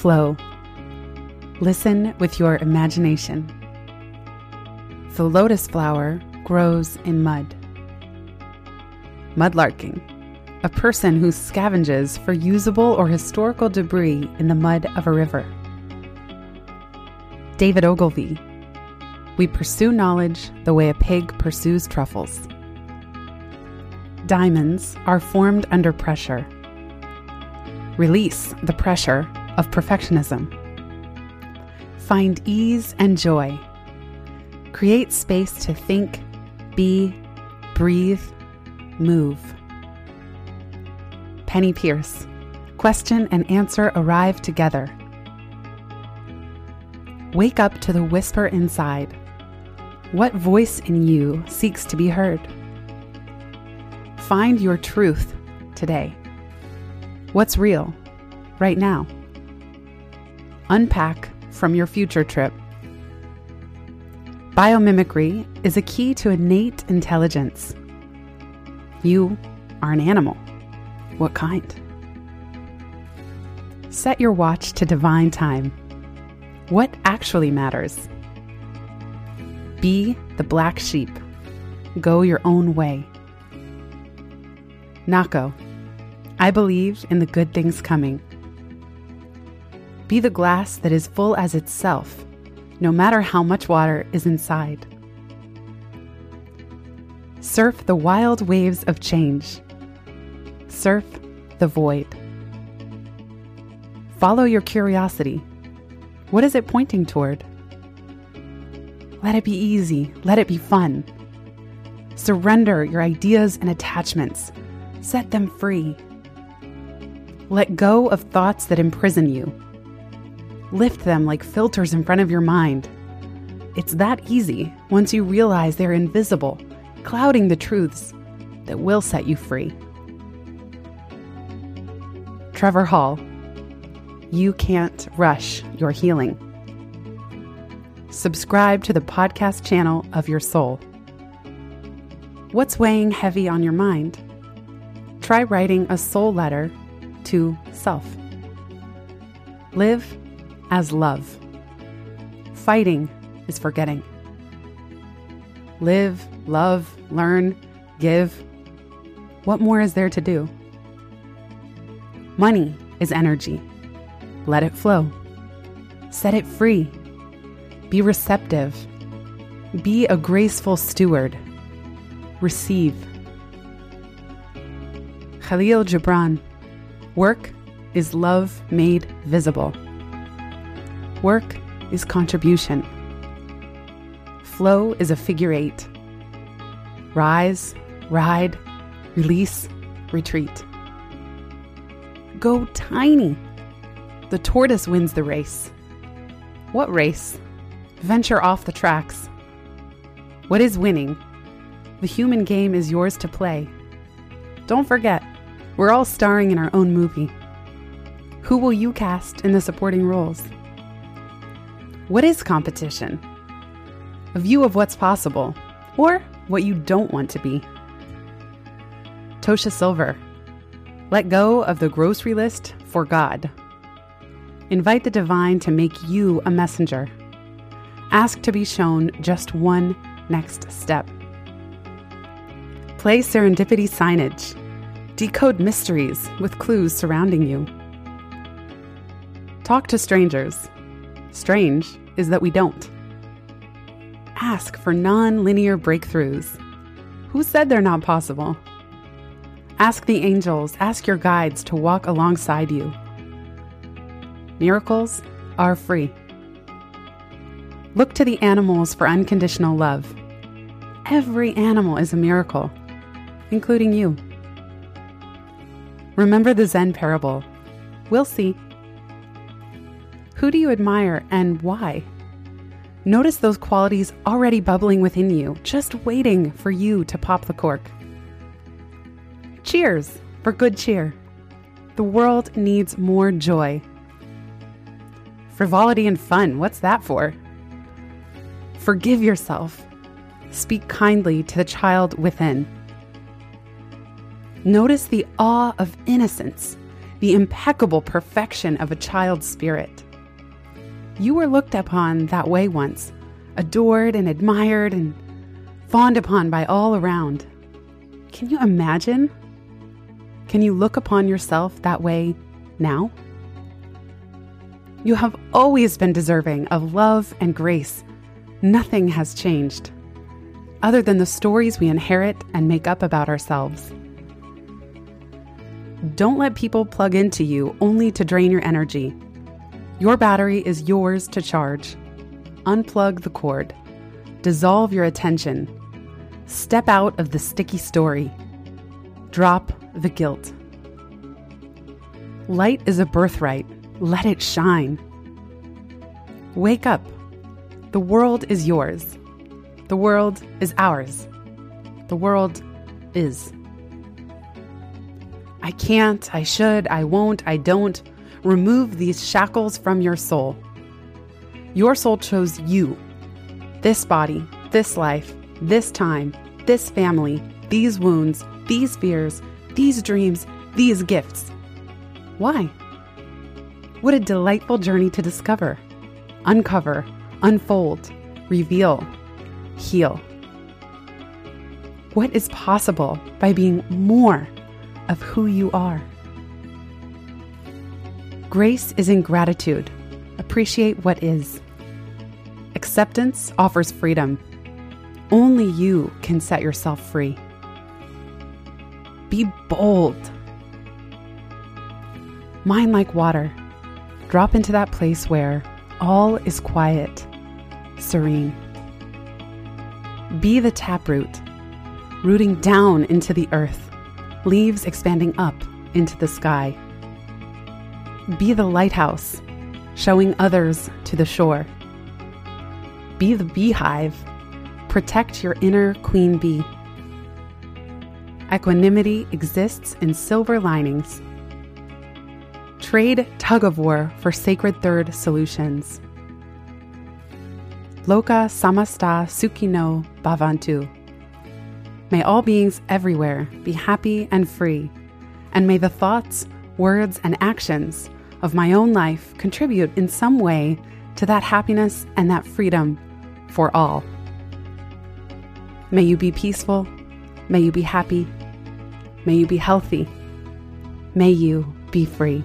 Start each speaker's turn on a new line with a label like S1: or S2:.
S1: Flow. Listen with your imagination. The lotus flower grows in mud. Mudlarking, a person who scavenges for usable or historical debris in the mud of a river. David Ogilvy, we pursue knowledge the way a pig pursues truffles. Diamonds are formed under pressure. Release the pressure of perfectionism. Find ease and joy. Create space to think, be, breathe, move. Penney Peirce. Question and answer arrive together. Wake up to the whisper inside. What voice in you seeks to be heard? Find your truth today. What's real right now? Unpack from your future trip. Biomimicry is a key to innate intelligence. You are an animal. What kind? Set your watch to divine time. What actually matters? Be the black sheep. Go your own way. Nahko, I believe in the good things coming. Be the glass that is full as itself, no matter how much water is inside. Surf the wild waves of change. Surf the void. Follow your curiosity. What is it pointing toward? Let it be easy. Let it be fun. Surrender your ideas and attachments. Set them free. Let go of thoughts that imprison you lift them like filters in front of your mind. It's that easy once you realize they're invisible, clouding the truths that will set you free. Trevor Hall, you can't rush your healing. Subscribe to the podcast channel of your soul. What's weighing heavy on your mind? Try writing a soul letter to self. Live as love. Fighting is forgetting. Live, love, learn, give. What more is there to do? Money is energy. Let it flow. Set it free. Be receptive. Be a graceful steward. Receive. Kahlil Gibran Work is love made visible. Work is contribution. Flow is a figure eight. Rise, ride, release, retreat. Go tiny. The tortoise wins the race. What race? Venture off the tracks. What is winning? The human game is yours to play. Don't forget, we're all starring in our own movie. Who will you cast in the supporting roles? What is competition? A view of what's possible, or what you don't want to be. Tosha Silver. Let go of the grocery list for God. Invite the divine to make you a messenger. Ask to be shown just one next step. Play serendipity signage. Decode mysteries with clues surrounding you. Talk to strangers. Strange is that we don't. Ask for non linear breakthroughs. Who said they're not possible? Ask the angels, ask your guides to walk alongside you. Miracles are free. Look to the animals for unconditional love. Every animal is a miracle, including you. Remember the Zen parable. We'll see. Who do you admire and why? Notice those qualities already bubbling within you, just waiting for you to pop the cork. Cheers for good cheer. The world needs more joy. Frivolity and fun, what's that for? Forgive yourself. Speak kindly to the child within. Notice the awe of innocence, the impeccable perfection of a child's spirit. You were looked upon that way once, adored and admired and fawned upon by all around. Can you imagine? Can you look upon yourself that way now? You have always been deserving of love and grace. Nothing has changed, other than the stories we inherit and make up about ourselves. Don't let people plug into you only to drain your energy your battery is yours to charge. Unplug the cord. Dissolve your attention. Step out of the sticky story. Drop the guilt. Light is a birthright. Let it shine. Wake up. The world is yours. The world is ours. The world is. I can't, I should, I won't, I don't. Remove these shackles from your soul. Your soul chose you, this body, this life, this time, this family, these wounds, these fears, these dreams, these gifts. Why? What a delightful journey to discover, uncover, unfold, reveal, heal. What is possible by being more of who you are? Grace is in gratitude. Appreciate what is. Acceptance offers freedom. Only you can set yourself free. Be bold. Mind like water. Drop into that place where all is quiet, serene. Be the taproot, rooting down into the earth, leaves expanding up into the sky. Be the lighthouse, showing others to the shore. Be the beehive, protect your inner queen bee. Equanimity exists in silver linings. Trade tug of war for sacred third solutions. Loka samasta sukhino bhavantu. May all beings everywhere be happy and free, and may the thoughts, words, and actions of my own life contribute in some way to that happiness and that freedom for all. May you be peaceful. May you be happy. May you be healthy. May you be free.